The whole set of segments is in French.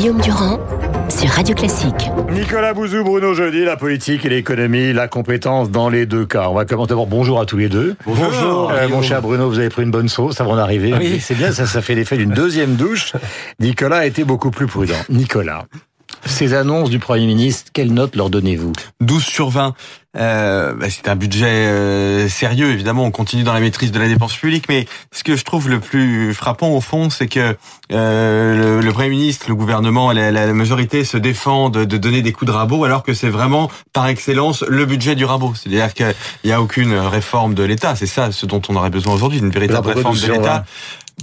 Guillaume Durand sur Radio Classique. Nicolas Bouzou, Bruno Jeudi, la politique et l'économie, la compétence dans les deux cas. On va commencer d'abord bonjour à tous les deux. Bonjour. Euh, mon cher Bruno, vous avez pris une bonne sauce avant d'arriver. Oui. C'est bien, ça, ça fait l'effet d'une deuxième douche. Nicolas a été beaucoup plus prudent. Nicolas, ces annonces du Premier ministre, quelle note leur donnez-vous? 12 sur 20. Euh, bah, c'est un budget euh, sérieux, évidemment. On continue dans la maîtrise de la dépense publique, mais ce que je trouve le plus frappant au fond, c'est que euh, le, le Premier ministre, le gouvernement, la, la majorité se défendent de donner des coups de rabot, alors que c'est vraiment par excellence le budget du rabot. C'est-à-dire qu'il n'y a aucune réforme de l'État. C'est ça ce dont on aurait besoin aujourd'hui, une véritable réforme 12 de l'État. 20?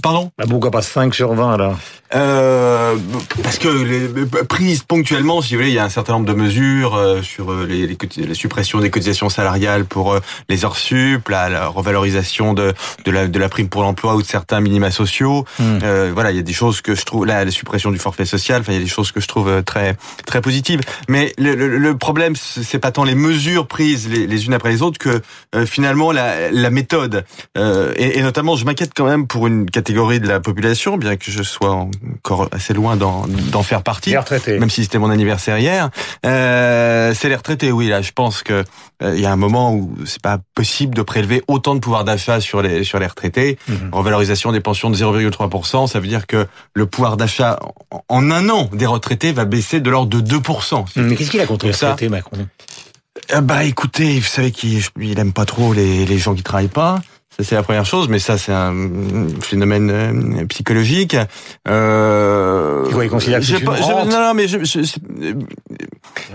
Pardon? Bah, Pourquoi pas 5 sur 20 là euh, parce que les prises ponctuellement, si vous voulez, il y a un certain nombre de mesures euh, sur euh, les, les, la suppression des cotisations salariales pour euh, les heures sup, la, la revalorisation de, de, la, de la prime pour l'emploi ou de certains minima sociaux. Euh, voilà, il y a des choses que je trouve, la, la suppression du forfait social. Enfin, il y a des choses que je trouve très très positives. Mais le, le, le problème, c'est pas tant les mesures prises les, les unes après les autres que euh, finalement la, la méthode. Euh, et, et notamment, je m'inquiète quand même pour une catégorie de la population, bien que je sois encore assez loin d'en faire partie. Les retraités. Même si c'était mon anniversaire hier, euh, c'est les retraités. Oui, là, je pense que euh, il y a un moment où c'est pas possible de prélever autant de pouvoir d'achat sur les sur les retraités. Mhm. Revalorisation des pensions de 0,3%, ça veut dire que le pouvoir d'achat en- en un an des retraités va baisser de l'ordre de 2%. Mais qu'est-ce qu'il a contre les Ça- retraités, Macron? Euh, Bah écoutez, vous savez qu'il il aime pas trop les, les gens qui travaillent pas. Ça c'est la première chose, mais ça c'est un phénomène euh, psychologique. Euh, Quoi, il considère que je- une je- Non, non, mais je, je- euh,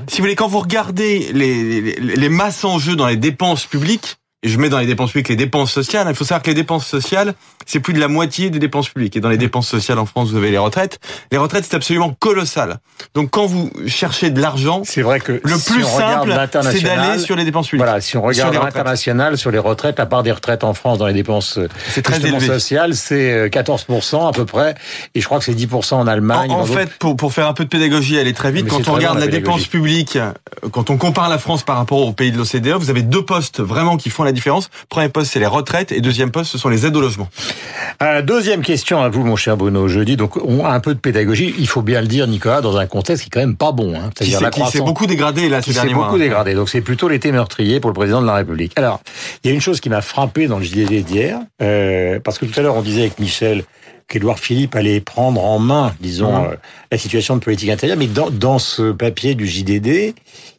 si vous voulez, quand vous regardez les, les, les masses en jeu dans les dépenses publiques, et je mets dans les dépenses publiques les dépenses sociales, il faut savoir que les dépenses sociales, c'est plus de la moitié des dépenses publiques. Et dans les dépenses sociales en France, vous avez les retraites. Les retraites, c'est absolument colossal. Donc quand vous cherchez de l'argent, C'est vrai que le si plus simple, c'est d'aller sur les dépenses publiques. Voilà, si on regarde l'international sur les retraites, à part des retraites en France dans les dépenses euh, très sociales, c'est euh, 14% à peu près, et je crois que c'est 10% en Allemagne. En, fait, pour, pour faire un peu de pédagogie, aller très vite, Mais quand on regarde la la dépense publique, euh, quand on compare la France par rapport aux pays de l'OCDE, vous avez deux postes vraiment qui font la différence. Premier poste, c'est les retraites, et deuxième poste, ce sont les aides au logement. Euh, deuxième question à vous, mon cher Bruno. Jeudi, donc on a un peu de pédagogie. Il faut bien le dire, Nicolas, dans un contexte qui est quand même pas bon. Hein. C'est-à-dire qui s'est croissance beaucoup dégradé là ces derniers mois. beaucoup dégradé. Donc c'est plutôt l'été meurtrier pour le président de la République. Alors, il y a une chose qui m'a frappé dans le JDD d'hier, euh, parce que tout à l'heure on disait avec Michel qu'Édouard Philippe allait prendre en main, disons, Mhm. euh, la situation de politique intérieure, mais dans, dans ce papier du JDD,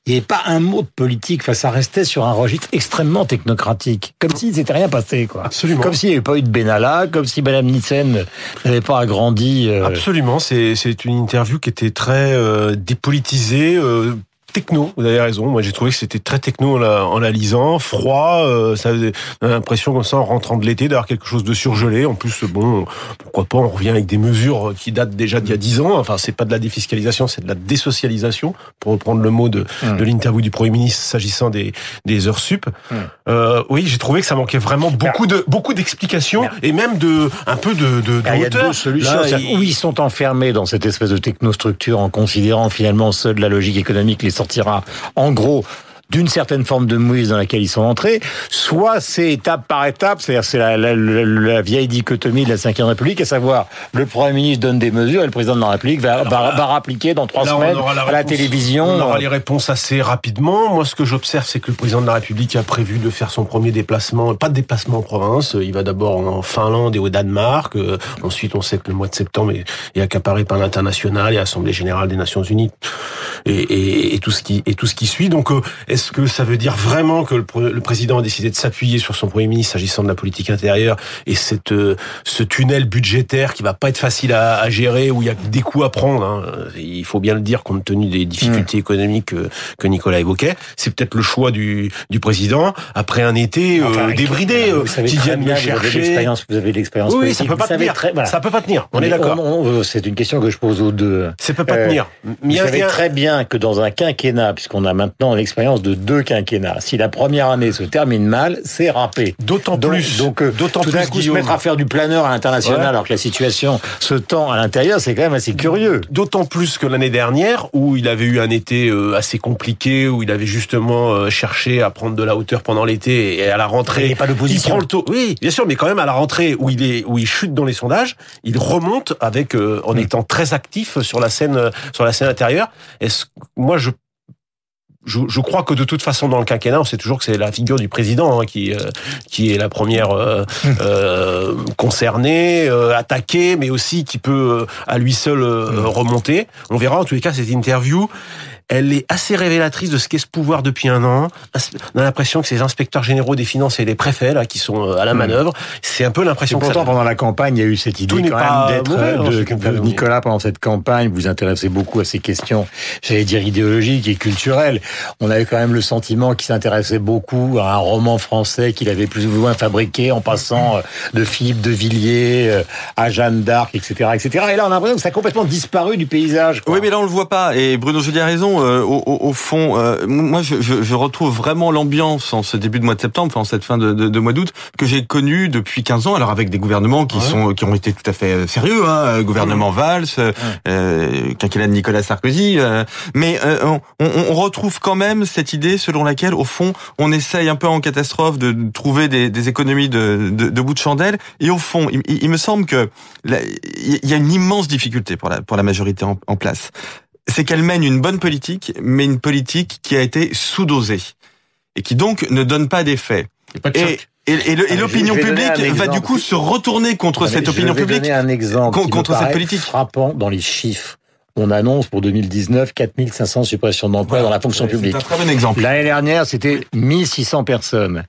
il n'y avait pas un mot de politique. Enfin, ça restait sur un registre extrêmement technocratique, comme s'il ne s'était rien passé, quoi. Absolument. Comme s'il n'y avait pas eu de Benalla, comme si Madame Nissen n'avait pas agrandi. euh, Absolument, c'est c'est une interview qui était très euh, dépolitisée, euh, techno. Vous avez raison. Moi, j'ai trouvé que c'était très techno en la, en la lisant, froid. euh, ça avait l'impression comme ça en rentrant de l'été d'avoir quelque chose de surgelé. En plus, bon, pourquoi pas On revient avec des mesures qui datent déjà d'il y a dix ans. Enfin, c'est pas de la défiscalisation, c'est de la désocialisation, pour reprendre le mot de, Hum. de l'interview du Premier ministre s'agissant des, des heures sup. Hum. Euh, oui, j'ai trouvé que ça manquait vraiment beaucoup de beaucoup d'explications et même de un peu de, de, de Ah, Il y a hauteur. deux solutions. Là, ils sont enfermés dans cette espèce de technostructure en considérant finalement seule la logique économique les sortira en gros d'une certaine forme de mouise dans laquelle ils sont entrés, soit c'est étape par étape, c'est-à-dire c'est la, la, la- la vieille dichotomie de la Ve République, à savoir le Premier ministre donne des mesures et le Président de la République va, va, va rappliquer dans trois semaines à la réponse- télévision. On aura les réponses assez rapidement. Moi, ce que j'observe, c'est que le président de la République a prévu de faire son premier déplacement, pas de déplacement en province. Il va d'abord en Finlande et au Danemark. Euh, Ensuite, on sait que le mois de septembre est, est accaparé par l'international et l'Assemblée générale des Nations Unies et, et, et tout ce qui et tout ce qui suit. Donc, euh, est-ce que ça veut dire vraiment que le, le président a décidé de s'appuyer sur son premier ministre s'agissant de la politique intérieure et cette euh, ce tunnel budgétaire qui va pas être facile à, à gérer où il y a des coups à prendre. hein. Il faut bien le dire compte tenu des difficultés économiques que, que Nicolas évoquait. C'est peut-être le choix du, du président après un été euh, débridé vous euh, savez qui vous avez chercher. l'expérience- Vous avez l'expérience Oui, politique. ça peut vous pas tenir. très- voilà. Ça peut pas tenir. On Mais est d'accord. C'est une question que je pose aux deux. Ça peut pas Euh, tenir. Vous y savez très bien que dans un quinquennat, puisqu'on a maintenant l'expérience de deux quinquennats. Si la première année se termine mal, c'est râpé. D'autant plus. donc euh, d'autant tout d'un plus, coup, se mettre à faire du planeur à l'international Ouais. alors que la situation se tend à l'intérieur, c'est quand même assez curieux. D'autant plus que l'année dernière, où il avait eu un été euh, assez compliqué, où il avait justement euh, cherché à prendre de la hauteur pendant l'été et à la rentrée, Il n'y pas d'opposition. il prend le taux. Oui, bien sûr, mais quand même à la rentrée où il est, où il chute dans les sondages, il remonte avec euh, en étant très actif sur la scène, sur la scène intérieure. Est-ce moi je je, je crois que de toute façon dans le quinquennat, on sait toujours que c'est la figure du président hein, qui euh, qui est la première euh, euh, concernée, attaquée, mais aussi qui peut à lui seul euh, remonter. On verra en tous les cas cette interview. Elle est assez révélatrice de ce qu'est ce pouvoir depuis un an. On a l'impression que ces inspecteurs généraux des finances et les préfets là qui sont euh, à la manœuvre, c'est un peu l'impression que ça pourtant, pendant la campagne, il y a eu cette idée Tout quand même d'être euh, hein, de, de dit. Nicolas pendant cette campagne. Vous vous intéressez beaucoup à ces questions, j'allais dire idéologiques et culturelles. On avait quand même le sentiment qu'il s'intéressait beaucoup à un roman français qu'il avait plus ou moins fabriqué en passant euh, de Philippe de Villiers euh, à Jeanne d'Arc, etc., etc. Et là, on a l'impression que ça a complètement disparu du paysage. quoi. Oui, mais là on le voit pas. Et Bruno Joly a raison. Euh, au, au- fond, euh, moi je, je, je retrouve vraiment l'ambiance en ce début de mois de septembre, enfin en cette fin de, de, de mois d'août, que j'ai connu depuis 15 ans. Alors avec des gouvernements qui Ouais. sont qui ont été tout à fait euh, sérieux, hein, euh, gouvernement Valls, euh, euh, quinquennat de Nicolas Sarkozy. euh, mais euh, on, on- retrouve quand même cette idée selon laquelle, au fond, on essaye un peu en catastrophe de trouver des, des économies de, de, de bout de chandelle. Et au fond, il, il- me semble que il y a une immense difficulté pour la pour la majorité en, en place c'est qu'elle mène une bonne politique, mais une politique qui a été sous-dosée et qui donc ne donne pas d'effet. Et, l'opinion publique va du coup se retourner contre cette je opinion vais publique. donner un exemple con- qui me contre cette politique. frappant dans les chiffres. On annonce pour 2019 4500 suppressions d'emplois dans la fonction publique. C'est un très bon exemple. L'année dernière, c'était 1600 personnes.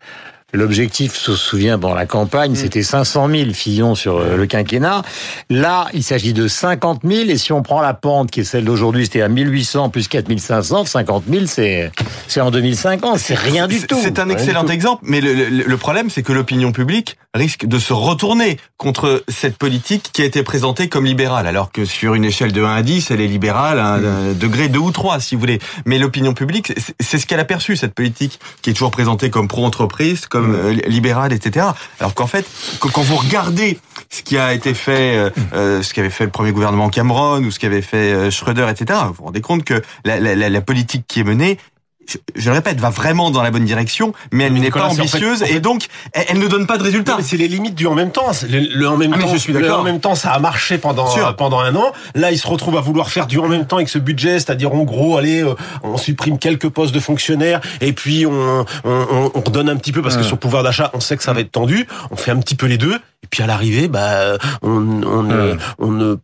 L'objectif, se souvient, dans la campagne, Mm. c'était 500 000 Fillon sur euh, le quinquennat. Là, il s'agit de 50 000. Et si on prend la pente, qui est celle d'aujourd'hui, c'était à 1800 plus 4500, 50 000, c'est, c'est en 2050. C'est rien du tout. C'est un excellent exemple, mais le, le- le problème, c'est que l'opinion publique risque de se retourner contre cette politique qui a été présentée comme libérale, alors que sur une échelle de 1 à 10, elle est libérale à un Mm. degré 2 ou 3, si vous voulez. Mais l'opinion publique, c'est- ce qu'elle a perçu, cette politique qui est toujours présentée comme pro-entreprise, comme Mm. euh, libérale, etc. Alors qu'en fait, quand vous regardez ce qui a été fait, euh, euh, ce qu'avait fait le premier gouvernement Cameron ou ce qu'avait fait Schröder, etc., vous vous rendez compte que la, la- la- la politique qui est menée je, je le répète, va vraiment dans la bonne direction, mais elle n'est pas c'est en fait- ambitieuse en fait- et donc elle, elle ne donne pas de résultats. C'est les limites du en même temps. Le, le en même Ah, temps, je suis le d'accord. en même temps, ça a marché pendant euh, pendant un an. Là, il se retrouve à vouloir faire du en même temps avec ce budget, c'est-à-dire en gros, allez, euh, on supprime quelques postes de fonctionnaires et puis on on, on, on redonne un petit peu parce que sur le pouvoir d'achat, on sait que ça va être tendu. On fait un petit peu les deux et puis à l'arrivée, bah, on on Mm. on ne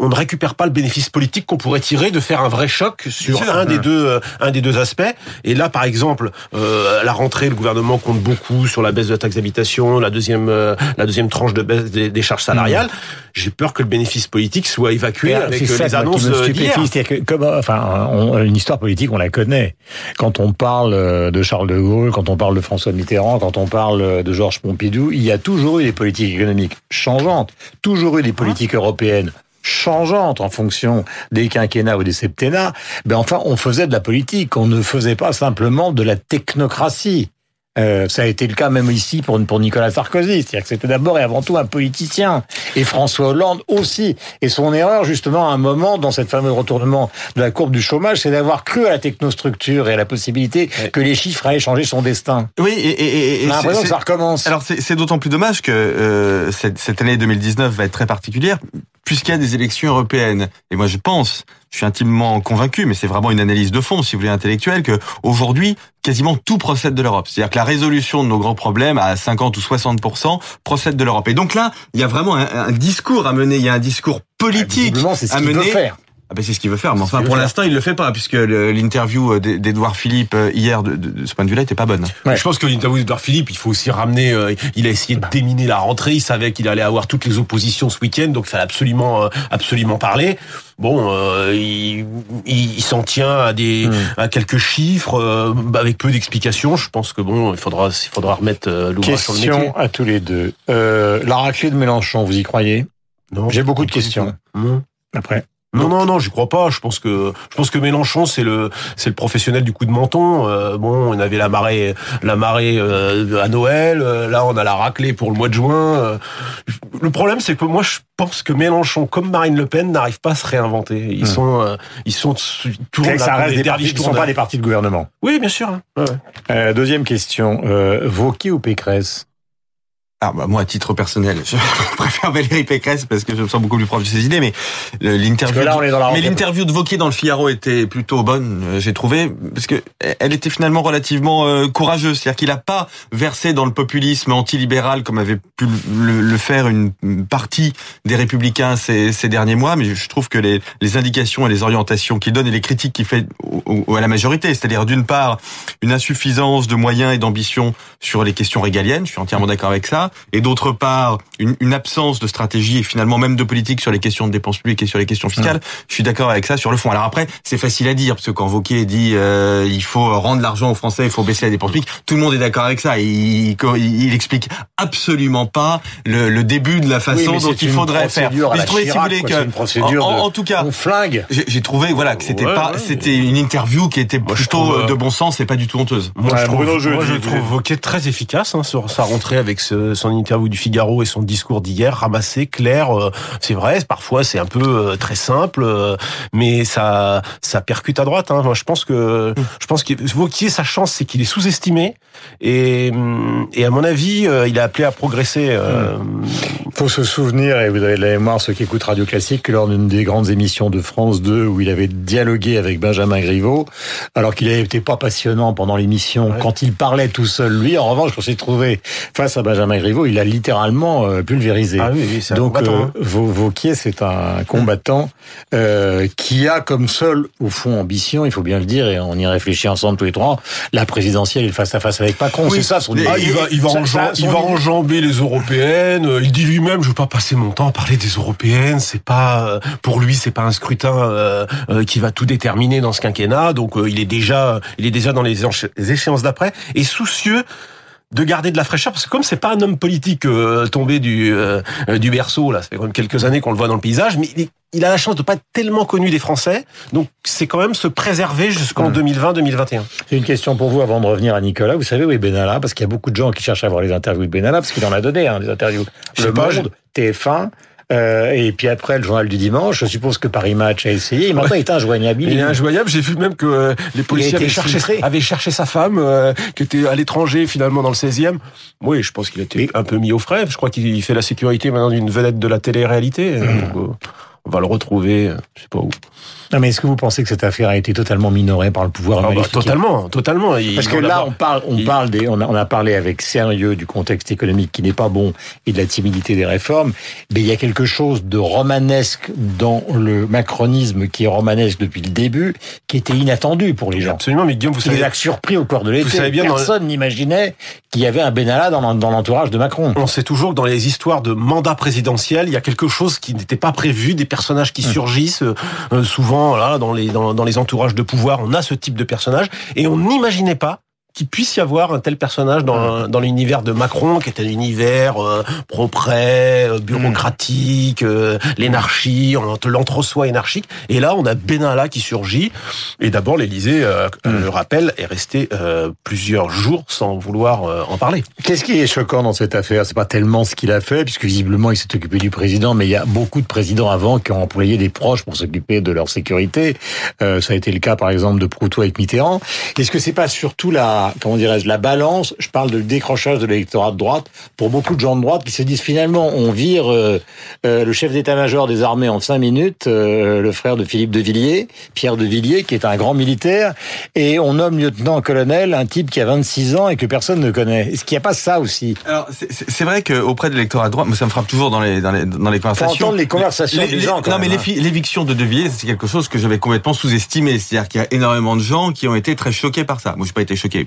on ne récupère pas le bénéfice politique qu'on pourrait tirer de faire un vrai choc sur un des Mm. deux euh, un des deux aspects. Et là, par exemple, euh, à la rentrée, le gouvernement compte beaucoup sur la baisse de la taxe d'habitation, la deuxième euh, la deuxième tranche de baisse des, des charges salariales. J'ai peur que le bénéfice politique soit évacué euh, avec euh, ça, les annonces d'hier. c'est-à-dire que, comme, enfin, on- une histoire politique, on la connaît. Quand on parle de Charles de Gaulle, quand on parle de François Mitterrand, quand on parle de Georges Pompidou, il y a toujours eu des politiques économiques changeantes, toujours eu des politiques européennes changeantes en fonction des quinquennats ou des septennats. Ben enfin, on faisait de la politique, on ne faisait pas simplement de la technocratie. Euh, ça a été le cas même ici pour, pour Nicolas Sarkozy. C'est-à-dire que c'était d'abord et avant tout un politicien. Et François Hollande aussi. Et son erreur, justement, à un moment, dans cette fameux retournement de la courbe du chômage, c'est d'avoir cru à la technostructure et à la possibilité que les chiffres allaient changer son destin. Oui, et, et, et- et On a c'est- l'impression que ça recommence. alors c'est c'est d'autant plus dommage que euh, cette, cette année 2019 va être très particulière puisqu'il y a des élections européennes. Et moi, je pense, je suis intimement convaincu, mais c'est vraiment une analyse de fond, si vous voulez, intellectuelle, que aujourd'hui, quasiment tout procède de l'Europe. C'est-à-dire que la résolution de nos grands problèmes à 50 ou 60% procède de l'Europe. Et donc là, il y a vraiment un, un discours à mener, il y a un discours politique ce à mener. faire. Ah ben c'est ce qu'il veut faire, mais enfin pour l'instant il le fait pas puisque l'interview euh, d'E- d'Edouard Philippe euh, hier de, de- de ce point de vue-là était pas bonne. Ouais. Je pense que l'interview d'Edouard Philippe, il faut aussi ramener. euh, il a essayé de déminer la rentrée. Il savait qu'il allait avoir toutes les oppositions ce week-end, donc il fallait absolument, euh, absolument parler. Bon, euh, il, il, il s'en tient à des, Hmm. à quelques chiffres euh, avec peu d'explications. Je pense que bon, il faudra, il faudra remettre euh, l'ouvrage sur le métier. Question à tous les deux. Euh, la raclée de Mélenchon, vous y croyez? Non. J'ai beaucoup de questions. Après, Non, non, non, j'y crois pas. Je pense que je pense que Mélenchon, c'est le c'est le professionnel du coup de menton. Euh, bon, on avait la marée la marée euh, à Noël. euh, là, on a la raclée pour le mois de juin. euh. le problème, c'est que moi, je pense que Mélenchon, comme Marine Le Pen, n'arrivent pas à se réinventer. Ils Hmm. sont euh, ils sont toujours ça reste des partis ne sont pas des partis de gouvernement. Oui, bien sûr. hein. Ouais. Euh, deuxième question. Euh, Vauquier ou Pécresse? Ah bah moi à titre personnel, je préfère Valérie Pécresse parce que je me sens beaucoup plus proche de ses idées, mais Parce l'interview mais de Vauquier dans le Figaro était plutôt bonne, euh, j'ai trouvé, parce que elle était finalement relativement euh, courageuse, c'est-à-dire qu'il a pas versé dans le populisme antilibéral comme avait pu le, le faire une une partie des républicains ces, ces derniers mois, mais je trouve que les, les indications et les orientations qu'il donne et les critiques qu'il fait au- au- à la majorité, c'est-à-dire d'une part une insuffisance de moyens et d'ambition sur les questions régaliennes, je suis entièrement d'accord avec ça, et d'autre part une, une absence de stratégie et finalement même de politique sur les questions de dépenses publiques et sur les questions fiscales. Je suis d'accord avec ça sur le fond. Alors après, c'est facile à dire parce que quand Vauquier dit euh, il faut rendre l'argent aux Français, il faut baisser la dépense publique, tout le monde est d'accord avec ça. Il, il, il explique absolument pas le, le début de la façon dont il faudrait faire. Mais je trouvais, si vous voulez, quoi. que C'est une procédure en, en- de- en tout cas, On flingue. j'ai trouvé voilà que c'était Ouais, pas ouais. c'était une interview qui était plutôt trouve, euh, euh, de bon sens et pas du tout honteuse. Moi, Ouais, je trouve, Bruno moi, je trouve Wauquiez très efficace hein, sur sa rentrée avec ce- son interview du Figaro et son discours d'hier, ramassé, clair. euh, c'est vrai, parfois c'est un peu euh, très simple, euh, mais ça ça percute à droite. Hein. Moi, je pense que je pense que Wauquiez, sa chance, c'est qu'il est sous-estimé et hum, et à mon avis, il a appelé à progresser. euh, faut se souvenir, et vous avez de la mémoire, ceux qui écoutent Radio Classique, que lors d'une des grandes émissions de France 2, où il avait dialogué avec Benjamin Griveaux, alors qu'il n'avait été pas passionnant pendant l'émission, Ouais. quand il parlait tout seul, lui, en revanche, quand s'est trouvé face à Benjamin Griveaux, il a littéralement euh, pulvérisé. Ah oui, oui, c'est un Donc, euh, hein. Vau- Vauquier, c'est un combattant euh, qui a comme seule, au fond, ambition, il faut bien le dire, et on y réfléchit ensemble tous les trois, la présidentielle et le face-à-face avec Macron. Oui, c'est ça son. Ah, il va, il va, Ça- enjam- ça- il son va idée- enjamber les européennes. Euh, Il dit lui-même, je veux pas passer mon temps à parler des européennes. C'est pas euh, pour lui, c'est pas un scrutin euh, euh, qui va tout déterminer dans ce quinquennat. Donc euh, il est déjà, il est déjà dans les échéances d'après et soucieux de garder de la fraîcheur parce que comme c'est pas un homme politique euh, tombé du euh, du berceau là, ça fait quand même quelques années qu'on le voit dans le paysage, mais il, il a la chance de pas être tellement connu des Français, donc c'est quand même se préserver jusqu'en Hmm. 2020-2021. J'ai une question pour vous avant de revenir à Nicolas. Vous savez où est Benalla? Parce qu'il y a beaucoup de gens qui cherchent à voir les interviews de Benalla, parce qu'il en a donné hein, des interviews. Je Le Monde, TF1, euh, et puis après le journal du dimanche. Je suppose que Paris Match a essayé. Et maintenant, il est injoignable. Il est injoignable. J'ai vu même que euh, les policiers avaient cherché, avaient cherché sa femme, euh, qui était à l'étranger finalement dans le 16e. Oui, je pense qu'il a été Et- un peu mis au frais. Je crois qu'il fait la sécurité maintenant d'une vedette de la télé-réalité. Donc, euh, on va le retrouver, euh, je sais pas où. Non, mais est-ce que vous pensez que cette affaire a été totalement minorée par le pouvoir Ah bah, totalement, totalement. Il Parce que là, on parle, on il- parle des, on a, on a parlé avec sérieux du contexte économique qui n'est pas bon et de la timidité des réformes. Mais il y a quelque chose de romanesque dans le macronisme qui est romanesque depuis le début, qui était inattendu pour les gens. Absolument, mais Guillaume, vous Qui les savez, a surpris au cours de l'été. savez dans Personne n'imaginait qu'il y avait un Benalla dans l'entourage de Macron. on sait toujours que dans les histoires de mandat présidentiel, il y a quelque chose qui n'était pas prévu, des personnages qui surgissent. euh, euh, souvent, là, dans les, dans, dans les entourages de pouvoir, on a ce type de personnage. Et on n'imaginait pas qu'il puisse y avoir un tel personnage dans, dans l'univers de Macron, qui est un univers euh, propre, euh, bureaucratique, euh, l'énarchie, entre- l'entre-soi énarchique. Et là, on a Benalla qui surgit. Et d'abord, l'Élysée, euh, je le rappelle, est resté euh, plusieurs jours sans vouloir euh, en parler. Qu'est-ce qui est choquant dans cette affaire? C'est pas tellement ce qu'il a fait, puisque visiblement il s'est occupé du président, mais il y a beaucoup de présidents avant qui ont employé des proches pour s'occuper de leur sécurité. Euh, ça a été le cas, par exemple, de Proutot avec Mitterrand. Est-ce que c'est pas surtout la, comment dirais-je, la balance Je parle de décrochage de l'électorat de droite pour beaucoup de gens de droite qui se disent finalement on vire euh, euh, le chef d'état-major des armées en cinq minutes, euh, le frère de Philippe de Villiers, Pierre de Villiers, qui est un grand militaire, et on nomme lieutenant-colonel un type qui a 26 ans et que personne ne connaît. Est-ce qu'il n'y a pas ça aussi Alors c'est- vrai qu'auprès de l'électorat de droite, moi ça me frappe toujours dans les dans les dans les Faut conversations. entendre les conversations Les- des les- gens. Quand non même, mais hein. l'évi- l'éviction de De Villiers, c'est quelque chose que j'avais complètement sous-estimé. C'est-à-dire qu'il y a énormément de gens qui ont été très choqués par ça. Moi, j'ai pas été choqué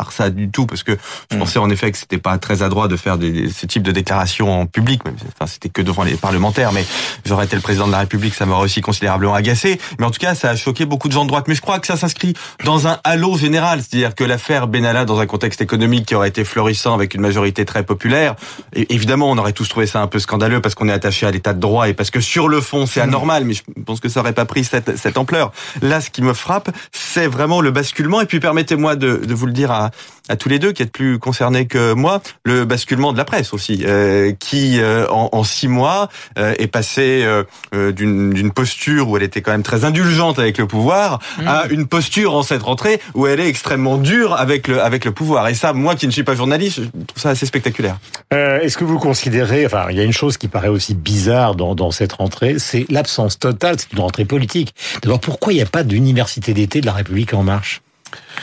par ça du tout, parce que je pensais en effet que c'était pas très adroit de faire des, ce type de déclaration en public, même enfin c'était que devant les parlementaires, mais j'aurais été le président de la République, ça m'aurait aussi considérablement agacé. Mais en tout cas, ça a choqué beaucoup de gens de droite. Mais je crois que ça s'inscrit dans un halo général, c'est-à-dire que l'affaire Benalla, dans un contexte économique qui aurait été florissant avec une majorité très populaire, et évidemment, on aurait tous trouvé ça un peu scandaleux parce qu'on est attaché à l'état de droit et parce que sur le fond, c'est anormal. Mais je pense que ça aurait pas pris cette, cette ampleur. Là, ce qui me frappe, c'est vraiment le basculement. Et puis, permettez-moi de, de vous le dire à, à tous les deux qui êtes plus concernés que moi, le basculement de la presse aussi, euh, qui euh, en, en, six mois euh, est passé euh, d'une posture où elle était quand même très indulgente avec le pouvoir mmh. à une posture en cette rentrée où elle est extrêmement dure avec le avec le pouvoir. Et ça, moi qui ne suis pas journaliste, je trouve ça assez spectaculaire. Est-ce que vous considérez, enfin, il y a une chose qui paraît aussi bizarre dans, dans cette rentrée, c'est l'absence totale, c'est une rentrée politique. D'abord, pourquoi il n'y a pas d'université d'été de la République en marche?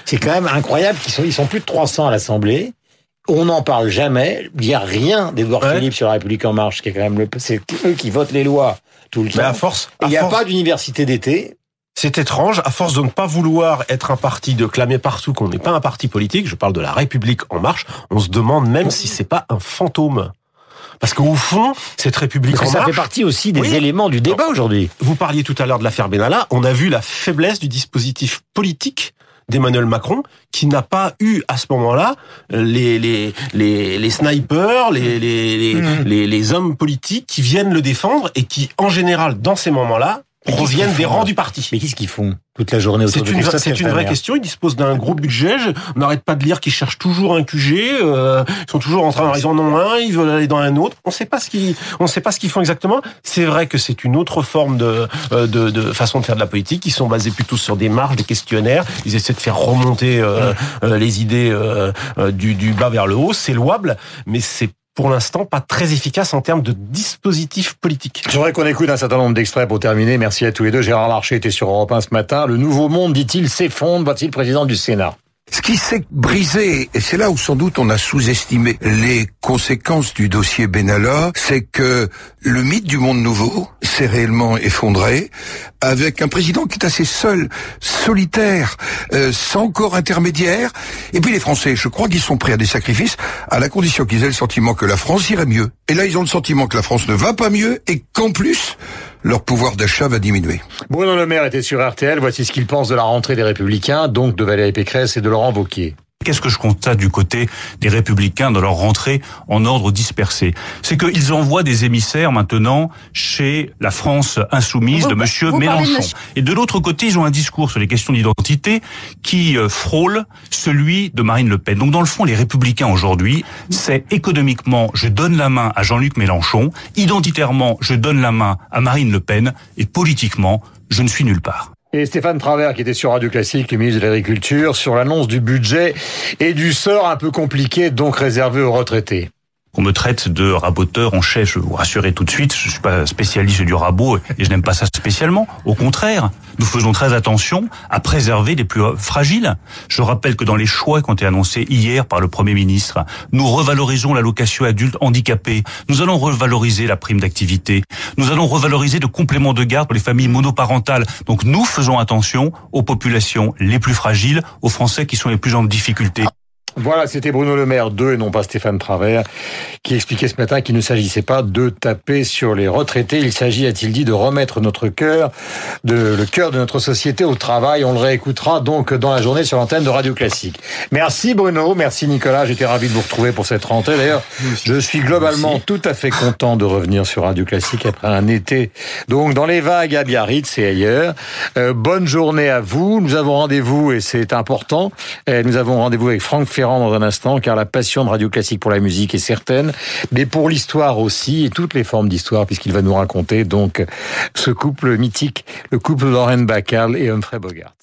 C'est quand même incroyable qu'ils sont, ils sont plus de 300 à l'Assemblée. On n'en parle jamais. Il n'y a rien d'Edouard ouais. Philippe sur la République en marche, qui est quand même le, c'est eux qui votent les lois tout le temps. Mais à force, il n'y a pas d'université d'été. C'est étrange, à force de ne pas vouloir être un parti, de clamer partout qu'on n'est pas un parti politique, je parle de la République en marche, on se demande même si c'est pas un fantôme. Parce qu'au fond, cette République Parce en que marche... ça fait partie aussi des oui. éléments du débat aujourd'hui. Vous parliez tout à l'heure de l'affaire Benalla, on a vu la faiblesse du dispositif politique d'Emmanuel Macron, qui n'a pas eu à ce moment-là les, les, les, les snipers, les, les, les, mmh. les, les hommes politiques qui viennent le défendre et qui, en général, dans ces moments-là, reviennent des rangs du parti. Mais qu'est-ce qu'ils font toute la journée autour C'est une, c'est une vraie question. Ils disposent d'un gros budget. Je, on n'arrête pas de lire qu'ils cherchent toujours un QG. Euh, ils sont toujours en train, ils en ont un, ils veulent aller dans un autre. On ne sait pas ce qu'ils, on sait pas ce qu'ils font exactement. C'est vrai que c'est une autre forme de, de, de, façon de faire de la politique. Ils sont basés plutôt sur des marges, des questionnaires. Ils essaient de faire remonter euh, euh, les idées euh, du, du bas vers le haut. C'est louable, mais c'est pour l'instant pas très efficace en termes de dispositif politique. J'aimerais qu'on écoute un certain nombre d'extraits pour terminer. Merci à tous les deux. Gérard Larcher était sur Europe 1 ce matin. Le nouveau monde, dit-il, s'effondre, le président du Sénat? Ce qui s'est brisé, et c'est là où sans doute on a sous-estimé les conséquences du dossier Benalla, c'est que le mythe du monde nouveau s'est réellement effondré, avec un président qui est assez seul, solitaire, euh, sans corps intermédiaire. Et puis les Français, je crois qu'ils sont prêts à des sacrifices, à la condition qu'ils aient le sentiment que la France irait mieux. Et là, ils ont le sentiment que la France ne va pas mieux, et qu'en plus, leur pouvoir d'achat va diminuer. Bruno Le Maire était sur RTL. Voici ce qu'il pense de la rentrée des Républicains, donc de Valérie Pécresse et de Laurent Wauquiez. Qu'est-ce que je constate du côté des républicains dans leur rentrée en ordre dispersé? C'est qu'ils envoient des émissaires maintenant chez la France insoumise vous, de Monsieur Mélenchon. De... Et de l'autre côté, ils ont un discours sur les questions d'identité qui frôle celui de Marine Le Pen. Donc dans le fond, les républicains aujourd'hui, c'est économiquement, je donne la main à Jean-Luc Mélenchon, identitairement, je donne la main à Marine Le Pen, et politiquement, je ne suis nulle part. Et Stéphane Travers, qui était sur Radio Classique, le ministre de l'Agriculture, sur l'annonce du budget et du sort un peu compliqué, donc réservé aux retraités qu'on me traite de raboteur en chef. Je vous rassurer tout de suite, je suis pas spécialiste du rabot et je n'aime pas ça spécialement. Au contraire, nous faisons très attention à préserver les plus fragiles. Je rappelle que dans les choix qui ont été annoncés hier par le Premier ministre, nous revalorisons l'allocation adulte handicapé. Nous allons revaloriser la prime d'activité. Nous allons revaloriser le complément de garde pour les familles monoparentales. Donc nous faisons attention aux populations les plus fragiles, aux Français qui sont les plus en difficulté. Voilà, c'était Bruno Le Maire 2 et non pas Stéphane Travers qui expliquait ce matin qu'il ne s'agissait pas de taper sur les retraités. Il s'agit, a-t-il dit, de remettre notre cœur, de, le cœur de notre société au travail. On le réécoutera donc dans la journée sur l'antenne de Radio Classique. Merci Bruno, merci Nicolas. J'étais ravi de vous retrouver pour cette rentrée. D'ailleurs, je suis globalement merci. tout à fait content de revenir sur Radio Classique après un été donc dans les vagues à Biarritz et ailleurs. Euh, bonne journée à vous. Nous avons rendez-vous et c'est important. Euh, nous avons rendez-vous avec Franck Dans un instant, car la passion de Radio Classique pour la musique est certaine, mais pour l'histoire aussi, et toutes les formes d'histoire, puisqu'il va nous raconter donc ce couple mythique, le couple Lauren Bacall et Humphrey Bogart.